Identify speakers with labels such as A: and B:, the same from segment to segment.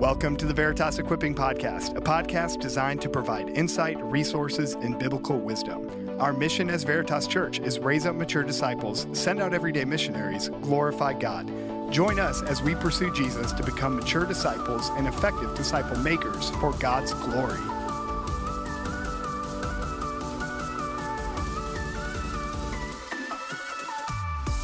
A: Welcome to the Veritas Equipping Podcast, a podcast designed to provide insight, resources, and biblical wisdom. Our mission as Veritas Church is raise up mature disciples, send out everyday missionaries, glorify God. Join us as we pursue Jesus to become mature disciples and effective disciple makers for God's glory.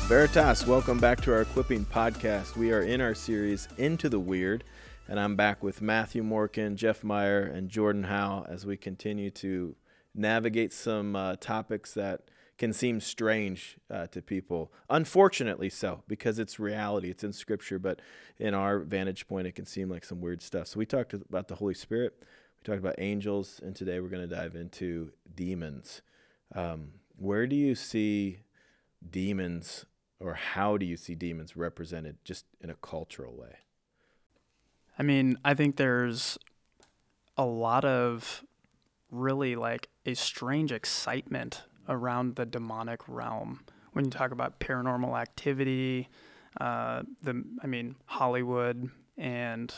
B: Veritas, welcome back to our Equipping Podcast. We are in our series Into the Weird and I'm back with Matthew Morkin, Jeff Meyer, and Jordan Howe as we continue to navigate some uh, topics that can seem strange uh, to people. Unfortunately, so because it's reality, it's in Scripture, but in our vantage point, it can seem like some weird stuff. So we talked about the Holy Spirit, we talked about angels, and today we're going to dive into demons. Um, where do you see demons, or how do you see demons represented just in a cultural way?
C: I mean, I think there's a lot of really like a strange excitement around the demonic realm when you talk about paranormal activity, uh, the I mean Hollywood and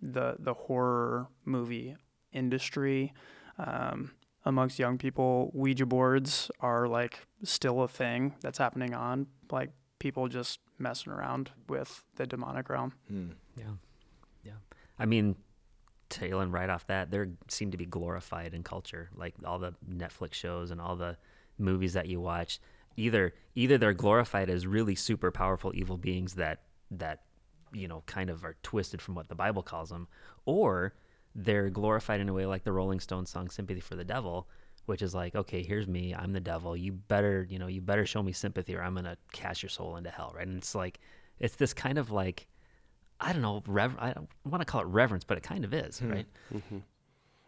C: the the horror movie industry. Um, amongst young people, Ouija boards are like still a thing that's happening on like people just messing around with the demonic realm.
D: Hmm. Yeah. I mean, tailing right off that, they seem to be glorified in culture, like all the Netflix shows and all the movies that you watch. Either either they're glorified as really super powerful evil beings that that you know kind of are twisted from what the Bible calls them, or they're glorified in a way like the Rolling Stones song "Sympathy for the Devil," which is like, okay, here's me, I'm the devil. You better you know you better show me sympathy, or I'm gonna cast your soul into hell, right? And it's like it's this kind of like I don't know, rever- I don't want to call it reverence, but it kind of is, mm-hmm. right? Mm-hmm.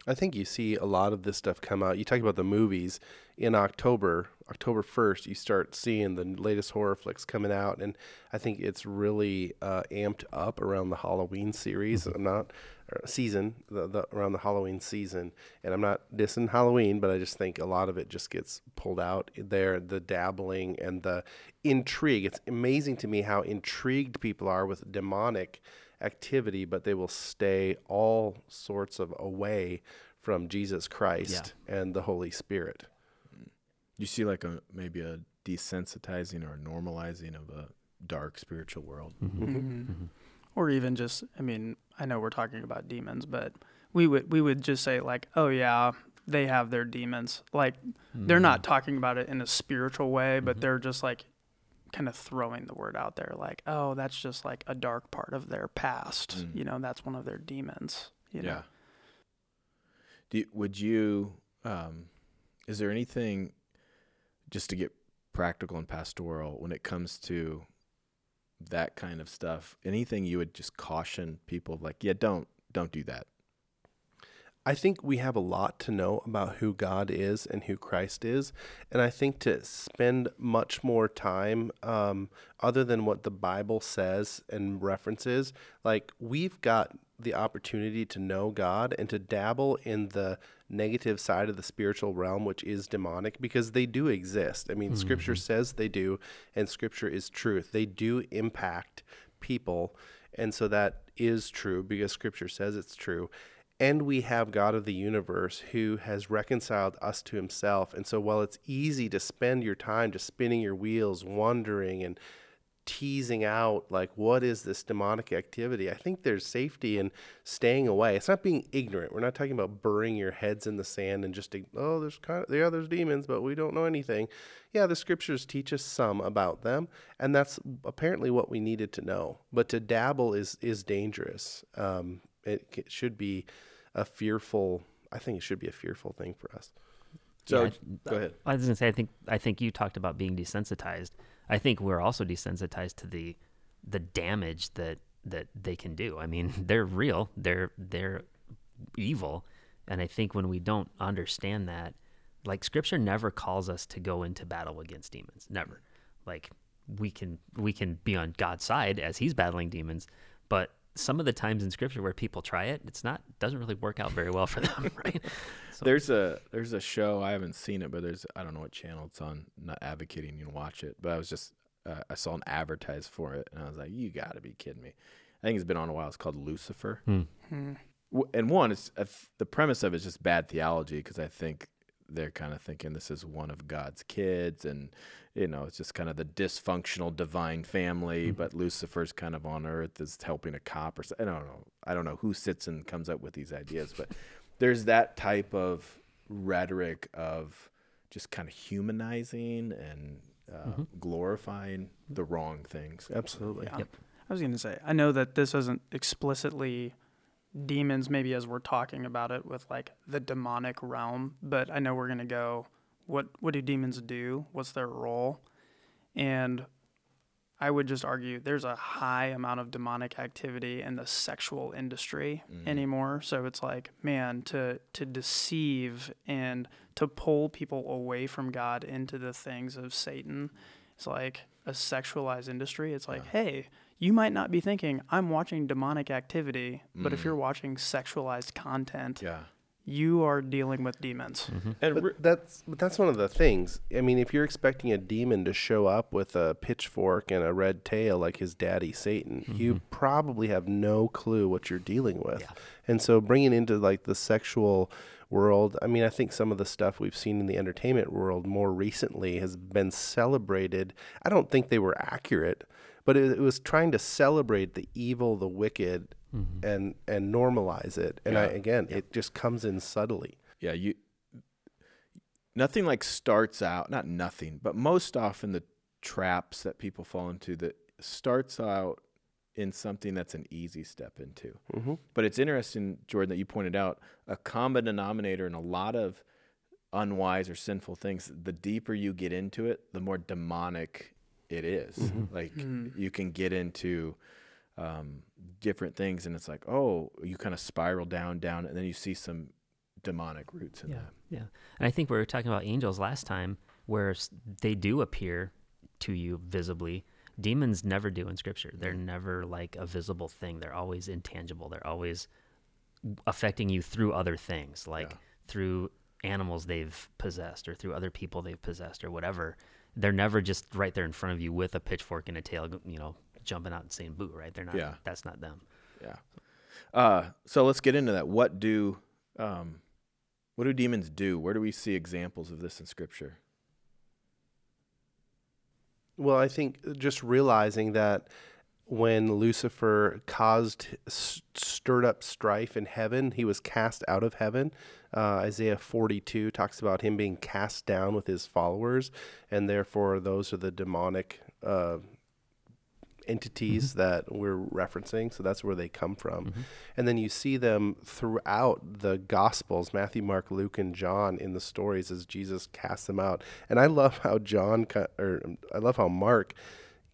E: I think you see a lot of this stuff come out. You talk about the movies in October, October 1st, you start seeing the latest horror flicks coming out. And I think it's really uh, amped up around the Halloween series. Mm-hmm. I'm not, season, the, the, around the Halloween season. And I'm not dissing Halloween, but I just think a lot of it just gets pulled out there. The dabbling and the intrigue. It's amazing to me how intrigued people are with demonic activity, but they will stay all sorts of away from Jesus Christ yeah. and the Holy Spirit.
B: You see, like a maybe a desensitizing or normalizing of a dark spiritual world,
C: mm-hmm. Mm-hmm. mm-hmm. Or even just. I mean, I know we're talking about demons, but we would we would just say like, oh yeah, they have their demons. Like mm-hmm. they're not talking about it in a spiritual way, but mm-hmm. they're just like kind of throwing the word out there like, oh, that's just like a dark part of their past. Mm. You know, that's one of their demons. You know? Yeah.
B: Do you, would you? Um, is there anything just to get practical and pastoral when it comes to that kind of stuff? Anything you would just caution people like, yeah, don't don't do that.
E: I think we have a lot to know about who God is and who Christ is. And I think to spend much more time, um, other than what the Bible says and references, like we've got the opportunity to know God and to dabble in the negative side of the spiritual realm, which is demonic, because they do exist. I mean, mm-hmm. Scripture says they do, and Scripture is truth. They do impact people. And so that is true because Scripture says it's true and we have God of the universe who has reconciled us to himself. And so while it's easy to spend your time just spinning your wheels, wondering and teasing out like what is this demonic activity, I think there's safety in staying away. It's not being ignorant. We're not talking about burying your heads in the sand and just oh, there's kind of yeah, there's demons, but we don't know anything. Yeah, the scriptures teach us some about them, and that's apparently what we needed to know. But to dabble is is dangerous. Um, it, it should be a fearful. I think it should be a fearful thing for us.
B: So yeah, go ahead.
D: I was going to say, I think I think you talked about being desensitized. I think we're also desensitized to the the damage that that they can do. I mean, they're real. They're they're evil, and I think when we don't understand that, like Scripture never calls us to go into battle against demons. Never. Like we can we can be on God's side as He's battling demons, but some of the times in scripture where people try it, it's not doesn't really work out very well for them, right?
B: So. There's a there's a show I haven't seen it, but there's I don't know what channel it's on. not advocating you to watch it, but I was just uh, I saw an advertise for it, and I was like, you got to be kidding me. I think it's been on a while. It's called Lucifer.
D: Hmm.
C: Hmm.
B: And one, it's uh, the premise of it is just bad theology because I think they're kind of thinking this is one of God's kids, and you know, it's just kind of the dysfunctional divine family. But Lucifer's kind of on Earth is helping a cop or so- I don't know. I don't know who sits and comes up with these ideas, but there's that type of rhetoric of just kind of humanizing and uh, glorifying the wrong things.
E: Absolutely.
C: Yeah. I was going to say, I know that this isn't explicitly demons, maybe as we're talking about it with like the demonic realm, but I know we're going to go, what, what do demons do? What's their role? And I would just argue there's a high amount of demonic activity in the sexual industry mm-hmm. anymore. So it's like, man, to to deceive and to pull people away from God into the things of Satan, it's like a sexualized industry. It's like, hey, you might not be thinking I'm watching demonic activity, but if mm. you're watching sexualized content,
B: Yeah.
C: you are dealing with demons. Mm-hmm.
B: And
E: But
B: re-
E: that's but that's one of the things. I mean, if you're expecting a demon to show up with a pitchfork and a red tail like his daddy Satan, mm-hmm. you probably have no clue what you're dealing with.
D: Yeah.
E: And so bringing into like the sexual world, I mean, I think some of the stuff we've seen in the entertainment world more recently has been celebrated. I don't think they were accurate, but it, it was trying to celebrate the evil, the wicked, and and normalize it. And I,
B: Yeah.
E: again, it just comes in subtly.
B: yeah, you nothing like starts out, not nothing, but most often the traps that people fall into that starts out in something that's an easy step into.
E: Mm-hmm.
B: But it's interesting, Jordan, that you pointed out a common denominator in a lot of unwise or sinful things. The deeper you get into it, the more demonic it is. Mm-hmm. Like mm. you can get into um, different things, and it's like, oh, you kind of spiral down, down, and then you see some demonic roots in
D: Yeah,
B: that.
D: yeah. And I think we were talking about angels last time, where they do appear to you visibly. Demons never do in Scripture. They're mm-hmm. never like a visible thing. They're always intangible. They're always affecting you through other things, like
B: Yeah.
D: through animals they've possessed or through other people they've possessed or whatever. They're never just right there in front of you with a pitchfork and a tail, you know, jumping out and saying "boo." Right? They're not.
B: Yeah.
D: That's not them.
B: Yeah. Uh, so let's get into that. What do um, what do demons do? Where do we see examples of this in Scripture?
E: Well, I think just realizing that when Lucifer caused, stirred up strife in heaven, he was cast out of heaven. Uh, Isaiah 42 talks about him being cast down with his followers, and therefore those are the demonic uh, entities that we're referencing. So that's where they come from. And then you see them throughout the Gospels Matthew, Mark, Luke, and John in the stories as Jesus casts them out. And I love how John, or I love how Mark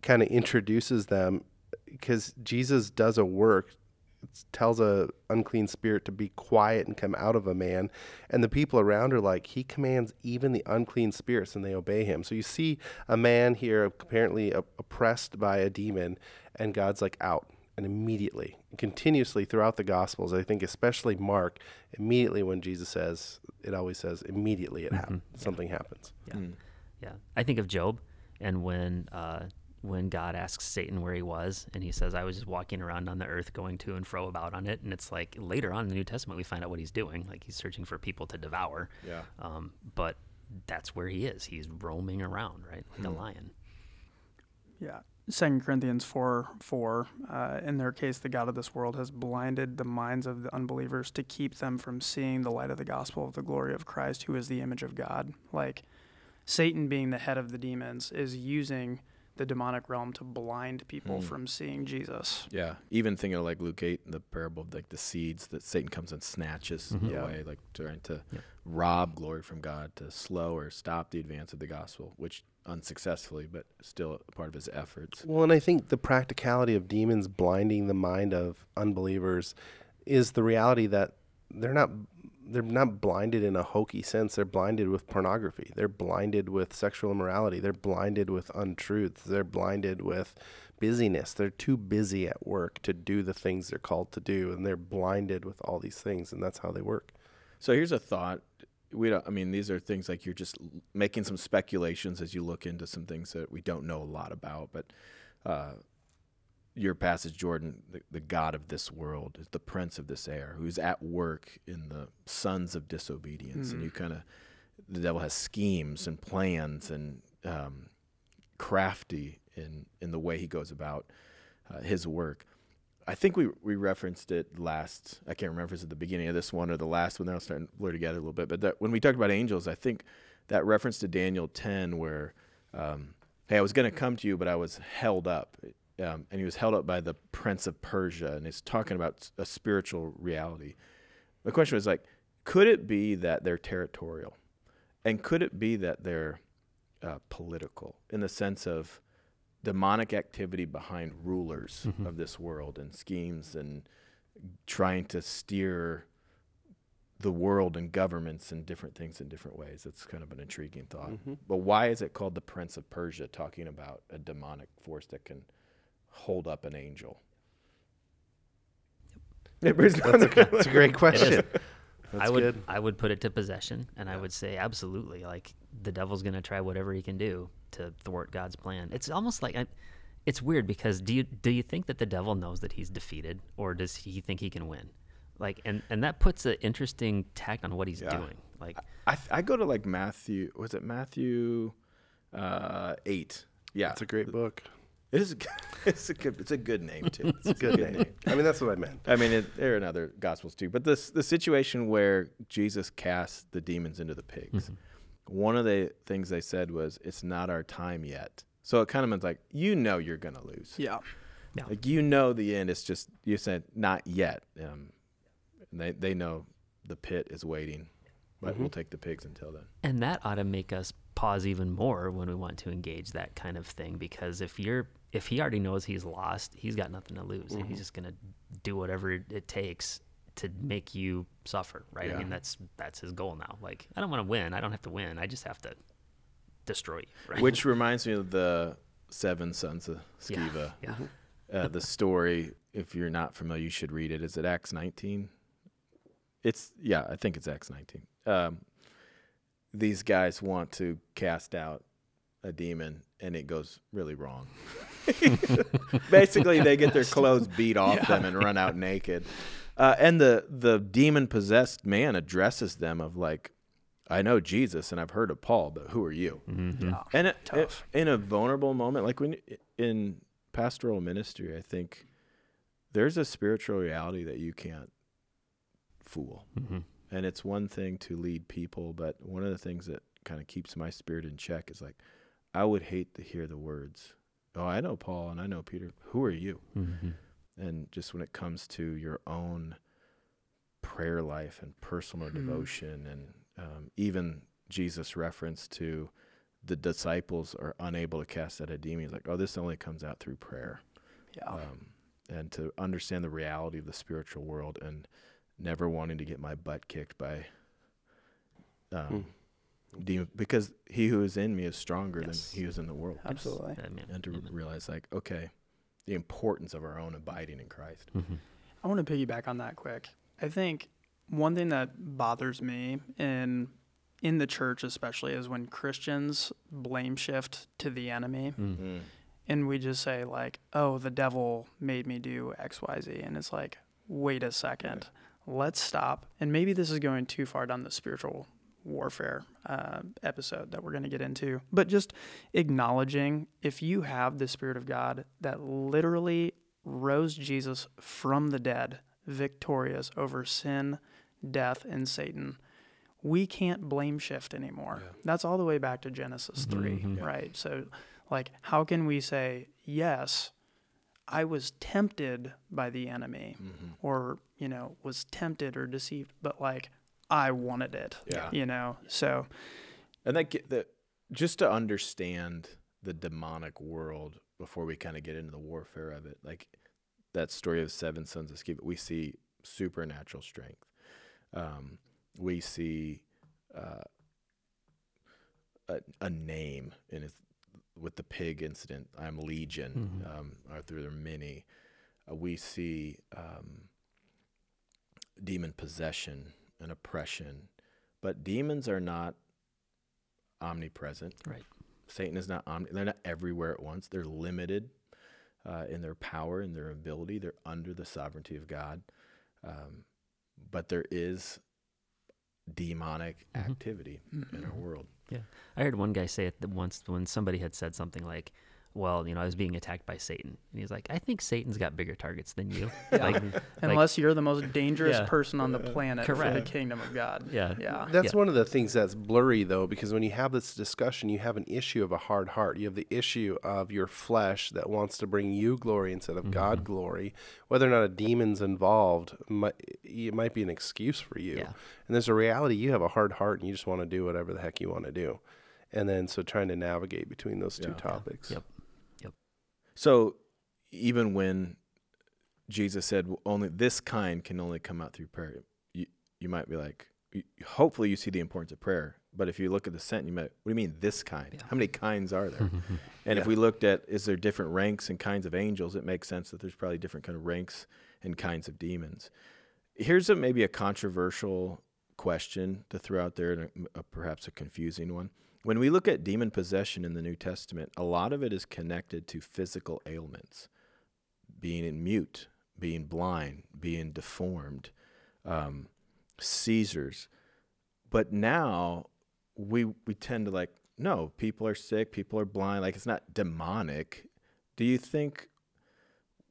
E: kind of introduces them because Jesus does a work tells a unclean spirit to be quiet and come out of a man and the people around are like he commands even the unclean spirits and they obey him so you see a man here apparently oppressed by a demon and god's like out and immediately continuously throughout the gospels i think especially mark immediately when jesus says it always says immediately it happens something happens
D: Yeah. Yeah. I think of Job and when uh, when God asks Satan where he was and he says, I was just walking around on the earth going to and fro about on it. And it's like later on in the New Testament we find out what he's doing. Like he's searching for people to devour.
B: Yeah.
D: Um, but that's where he is. He's roaming around, right? Like a lion.
C: Yeah. Second Corinthians four four. Uh, in their case, the God of this world has blinded the minds of the unbelievers to keep them from seeing the light of the gospel of the glory of Christ, who is the image of God. Like Satan, being the head of the demons, is using the demonic realm to blind people
B: Hmm.
C: from seeing Jesus.
B: Yeah. Even thinking of like Luke 8 and the parable of like the seeds that Satan comes and snatches
D: Mhm.
E: Yeah.
B: away, like trying to
D: Yeah.
B: rob glory from God, to slow or stop the advance of the gospel, which unsuccessfully, but still part of his efforts.
E: Well, and I think the practicality of demons blinding the mind of unbelievers is the reality that they're not they're not blinded in a hokey sense. They're blinded with pornography. They're blinded with sexual immorality. They're blinded with untruths. They're blinded with busyness. They're too busy at work to do the things they're called to do, and they're blinded with all these things, and that's how they work.
B: So here's a thought. We don't, I mean, these are things like you're just making some speculations as you look into some things that we don't know a lot about. But uh, your passage, Jordan, the, the God of this world is the prince of this air, who's at work in the sons of disobedience,
C: Mm.
B: and you kind of the devil has schemes and plans and um, crafty in in the way he goes about uh, his work. I think we we referenced it last. I can't remember if it's at the beginning of this one or the last one. They're starting to blur together a little bit. But that, when we talked about angels, I think that reference to Daniel ten, where um, hey, I was going to come to you, but I was held up, um, and he was held up by the prince of Persia, and he's talking about a spiritual reality. The question was like, could it be that they're territorial, and could it be that they're uh, political in the sense of demonic activity behind rulers
D: Mhm.
B: of this world and schemes and trying to steer the world and governments and different things in different ways. It's kind of an intriguing thought.
E: Mhm.
B: But why is it called the Prince of Persia, talking about a demonic force that can hold up an angel? Everybody's
E: That's a, that's a great question.
D: I would
E: good.
D: I would put it to possession, and I would say absolutely. Like the devil's gonna try whatever he can do to thwart God's plan. It's almost like I, it's weird because do you do you think that the devil knows that he's defeated, or does he think he can win? Like and and that puts an interesting tact on what he's
B: Yeah.
D: doing. Like
B: I, I go to like Matthew, was it Matthew uh, 8? Yeah.
E: It's a great book.
B: It is a, good- it's a good, it's a good name too. It's a
E: Good name. I mean, that's what I meant.
B: I mean, it, there are in other gospels too, but this the situation where Jesus cast the demons into the pigs. One of the things they said was, "It's not our time yet." So it kind of means like you know you're gonna lose.
C: Yeah.
D: Yeah.
B: Like you know the end. It's just you said not yet. Um, they they know the pit is waiting, but we'll take the pigs until then.
D: And that ought to make us pause even more when we want to engage that kind of thing because if you're if he already knows he's lost, he's got nothing to lose and he's just going to do whatever it takes to make you suffer, right? I mean that's that's his goal now. Like I don't want to win, I don't have to win. I just have to destroy you, right?
B: Which reminds me of the seven sons of
D: Yeah. Yeah.
B: uh, the story. If you're not familiar, you should read it. Is it Acts 19? It's yeah, I think it's Acts 19. Um, these guys want to cast out a demon, and it goes really wrong. Basically, they get their clothes beat off them and run out naked. Uh, and the the demon possessed man addresses them of like, I know Jesus and I've heard of Paul, but who are you?
D: Mhm.
C: Yeah.
B: and it,
C: Tough.
B: in a vulnerable moment like when in pastoral ministry i think there's a spiritual reality that you can't fool
D: Mhm.
B: and it's one thing to lead people but one of the things that kind of keeps my spirit in check is like i would hate to hear the words oh i know paul and i know peter who are you
D: Mhm.
B: and just when it comes to your own prayer life and personal
C: Hmm.
B: devotion and um, even jesus reference to the disciples are unable to cast out a demon he's like oh this only comes out through prayer
C: Yeah.
B: um, and to understand the reality of the spiritual world and never wanting to get my butt kicked by um, demon because he who is in me is stronger
D: Yes.
B: than he who's in the world
C: Absolutely.
D: Amen.
B: and to
D: Amen.
B: realize like okay the importance of our own abiding in christ
D: Mhm.
C: I want to piggyback on that quick. I think one thing that bothers me in in the church especially is when Christians blame shift to the enemy
D: Mm.
B: Mm.
C: and we just say like, "Oh, the devil made me do XYZ." And it's like, "Wait a second. Let's stop." And maybe this is going too far down the spiritual warfare uh, episode that we're going to get into, but just acknowledging if you have the Spirit of God that literally rose Jesus from the dead, victorious over sin, death, and Satan, we can't blame shift anymore.
B: Yeah.
C: That's all the way back to Genesis 3,
D: Mhm.
B: Yeah.
C: right? So, like, how can we say, yes, I was tempted by the enemy,
B: Mhm.
C: or, you know, was tempted or deceived, but like, I wanted it,
B: Yeah.
C: you know? So,
B: And that that just to understand the demonic world before we kind of get into the warfare of it, like that story of seven sons of Sceva, we see supernatural strength. Um, we see uh, a, a name in his, with the pig incident. I'm Legion.
D: Mhm.
B: Um, Arthur, there are many. Uh, we see um, demon possession and oppression, but demons are not omnipresent.
D: Right.
B: Satan is not omni. They're not everywhere at once. They're limited. uh, in their power and their ability. They're under the sovereignty of God. Um, but there is demonic
D: Mhm.
B: activity in our world.
D: Yeah, I heard one guy say it that once when somebody had said something like, "Well, you know, I was being attacked by Satan," and he's like, "I think Satan's got bigger targets than you."
C: Yeah.
D: Like, like-
C: Unless you're the most dangerous
D: Yeah.
C: person on the planet for the kingdom of God.
D: yeah,
C: Yeah.
E: That's
D: Yeah.
E: one of the things that's blurry, though, because when you have this discussion, you have an issue of a hard heart. You have the issue of your flesh that wants to bring you glory instead of God mm-hmm. glory. Whether or not a demon's involved, might, it might be an excuse for you.
D: Yeah.
E: And there's a reality you have a hard heart and you just want to do whatever the heck you want to do. And then so trying to navigate between those two
B: Yeah.
E: topics.
D: Yep.
B: So even when Jesus said "Well, only this kind can only come out through prayer, you you might be like, you- hopefully you see the importance of prayer. But if you look at the sentence, you might, what do you mean this kind?
D: Yeah.
B: How many kinds are there? And if we looked at is there different ranks and kinds of angels, it makes sense that there's probably different kind of ranks and kinds of demons. Here's a maybe a controversial question to throw out there, and a, a- perhaps a confusing one. When we look at demon possession in the New Testament, a lot of it is connected to physical ailments, being in mute, being blind, being deformed, um, seizures. But now we we tend to like no, people are sick, people are blind, like it's not demonic. Do you think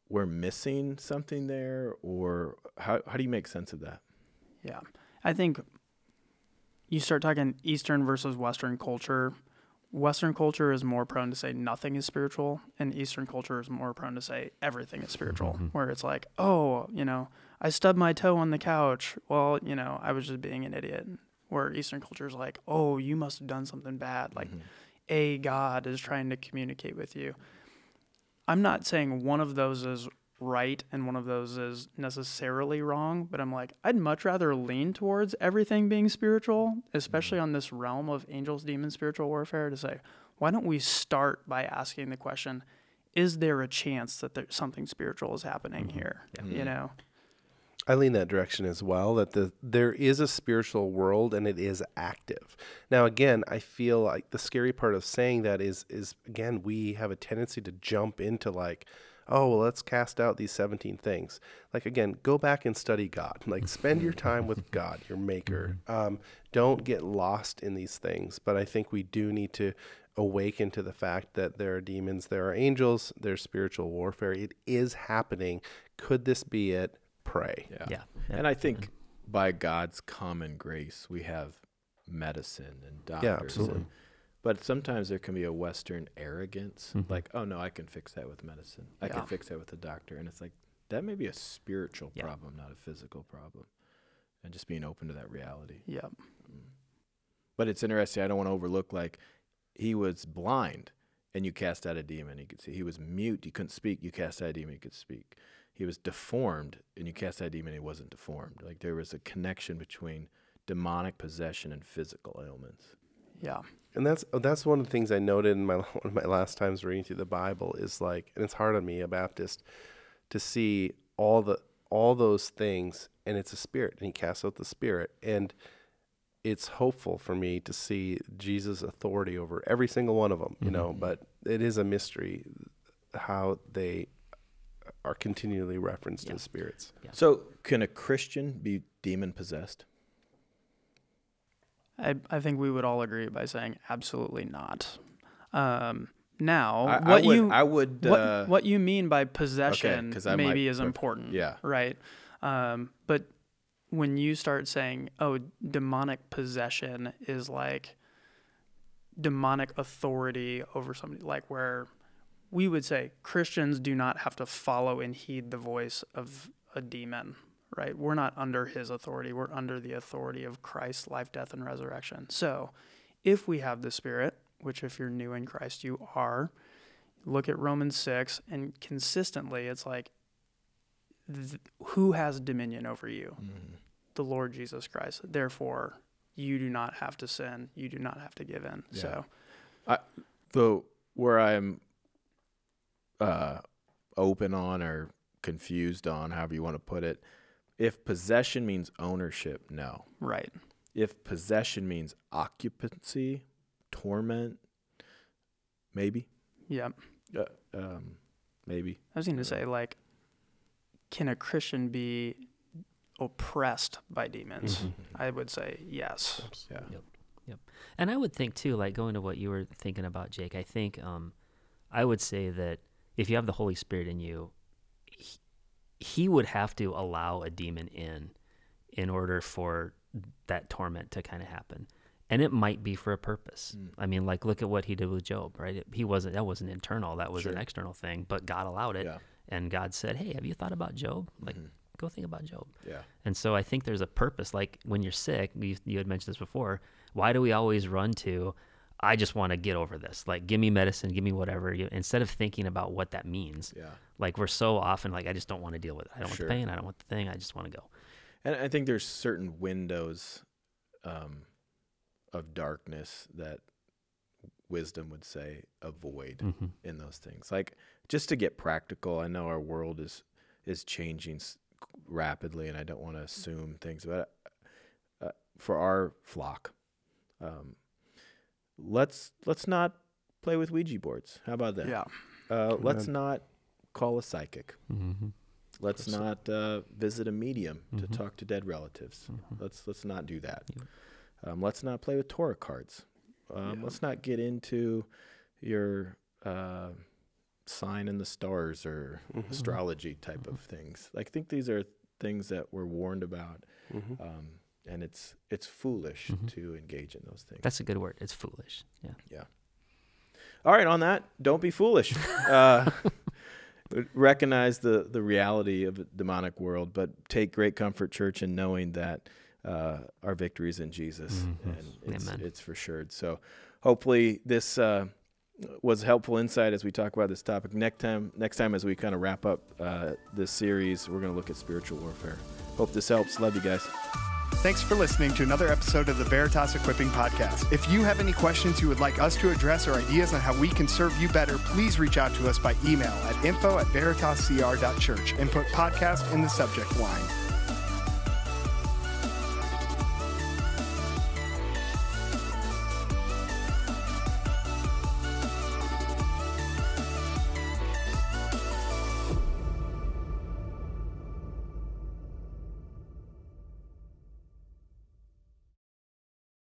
B: we're missing something there, or how how do you make sense of that?
C: Yeah. I think you start talking Eastern versus Western culture. Western culture is more prone to say nothing is spiritual, and Eastern culture is more prone to say everything is spiritual, mm-hmm. where it's like, oh, you know, I stubbed my toe on the couch. Well, you know, I was just being an idiot. Where Eastern culture is like, oh, you must have done something bad. Like, mm-hmm. a God is trying to communicate with you. I'm not saying one of those is right and one of those is necessarily wrong, but I'm like, I'd much rather lean towards everything being spiritual, especially mm-hmm. on this realm of angels, demons, spiritual warfare, to say, why don't we start by asking the question, is there a chance that there, something spiritual is happening mm-hmm. here? You mm-hmm. know?
E: I lean that direction as well. That the there is a spiritual world and it is active. Now, again, I feel like the scary part of saying that is is again we have a tendency to jump into like, oh, well, let's cast out these seventeen things. Like again, go back and study God. Like spend your time with God, your Maker. Um, don't get lost in these things. But I think we do need to awaken to the fact that there are demons, there are angels, there's spiritual warfare. It is happening. Could this be it? Pray.
B: Yeah.
D: Yeah.
B: And I think by God's common grace, we have medicine and doctors.
E: Yeah, absolutely.
B: and- but sometimes there can be a Western arrogance, mm-hmm. like, oh no, I can fix that with medicine. I
C: Yeah.
B: can fix that with a doctor. And it's like, that may be a spiritual
D: Yeah.
B: problem, not a physical problem. And just being open to that reality.
C: Yeah. Mm.
B: But it's interesting. I don't want to overlook, like, he was blind and you cast out a demon. He could see. He was mute. You couldn't speak. You cast out a demon. He could speak. He was deformed and you cast out a demon. He wasn't deformed. Like, there was a connection between demonic possession and physical ailments.
C: Yeah.
E: And that's oh, that's one of the things I noted in my one of my last times reading through the Bible is like, and it's hard on me, a Baptist, to see all the all those things, and it's a spirit, and He casts out the spirit, and it's hopeful for me to see Jesus' authority over every single one of them, you know. Mm-hmm. But it is a mystery how they are continually referenced
D: Yeah.
E: as spirits.
B: So, can a Christian be demon possessed?
C: I, I think we would all agree by saying absolutely not. Um, now,
B: I, I
C: what
B: would,
C: you
B: I would.
C: what,
B: uh,
C: what you mean by possession
B: I
C: maybe
B: might-
C: is important.
B: yeah.
C: Right. Um, but when you start saying, oh, demonic possession is like demonic authority over somebody, like where we would say Christians do not have to follow and heed the voice of a demon, right? We're not under his authority. We're under the authority of Christ's life, death, and resurrection. So if we have the Spirit, which if you're new in Christ, you are, look at Romans 6, and consistently it's like, th- who has dominion over you?
B: Mm-hmm.
C: The Lord Jesus Christ. Therefore, you do not have to sin. You do not have to give in.
B: Yeah.
C: So,
B: the where I'm uh, open on or confused on, however you want to put it, if possession means ownership, no.
C: right.
B: If possession means occupancy, torment, maybe.
C: Yeah.
B: Uh, um, maybe.
C: I was going to say, like, can a Christian be oppressed by demons?
B: Mm-hmm.
C: I would say yes.
B: Yeah.
D: Yep. And I would think too, like going to what you were thinking about, Jake. I think um, I would say that if you have the Holy Spirit in you, he, he would have to allow a demon in in order for that torment to kind of happen. And it might be for a purpose.
B: Mm.
D: I mean, like look at what he did with Job, right? It, he wasn't that wasn't internal, that was an external thing, but God allowed it.
B: Yeah.
D: And God said, "Hey, have you thought about Job? Like
B: Mhm.
D: go think about Job."
B: Yeah.
D: And so I think there's a purpose. Like when you're sick, you, you had mentioned this before. Why do we always run to, I just want to get over this? Like, give me medicine, give me whatever. Instead of thinking about what that means.
B: Yeah.
D: Like we're so often like, I just don't want to deal with it. I don't
B: Sure.
D: want the pain. I don't want the thing. I just want to go.
B: And I think there's certain windows um, of darkness that wisdom would say avoid
D: Mm-hmm.
B: in those things. Like just to get practical, I know our world is is changing rapidly, and I don't want to assume things, but uh, for our flock, um, let's let's not play with Ouija boards. How about that?
C: Yeah.
B: Uh, let's
E: Amen.
B: not call a psychic.
D: Mm-hmm.
B: Let's
E: That's-
B: not uh, visit a medium to
D: Mhm.
B: talk to dead relatives.
D: Mhm.
B: Let's let's not do that.
D: Yep.
B: Um, let's not play with tarot cards. Um,
C: Yeah.
B: Let's not get into your uh, sign in the stars or
E: Mhm.
B: astrology type of things. I think these are things that we're warned about,
E: Mhm.
B: um, and it's it's foolish
D: Mhm.
B: to engage in those things.
D: That's a good word. It's foolish. Yeah. Yeah.
B: All right, on that, don't be foolish. uh, recognize the the reality of a demonic world, but take great comfort, church, in knowing that uh, our victory is in Jesus,
D: Mhm.
B: and it's
D: Amen.
B: it's for sure. So, hopefully, this uh, was helpful insight as we talk about this topic. Next time, next time, as we kind of wrap up uh, this series, we're going to look at spiritual warfare. Hope this helps. Love you guys.
A: Thanks for listening to another episode of the Veritas Equipping Podcast. If you have any questions you would like us to address or ideas on how we can serve you better, please reach out to us by email at info at veritascr.church and put podcast in the subject line.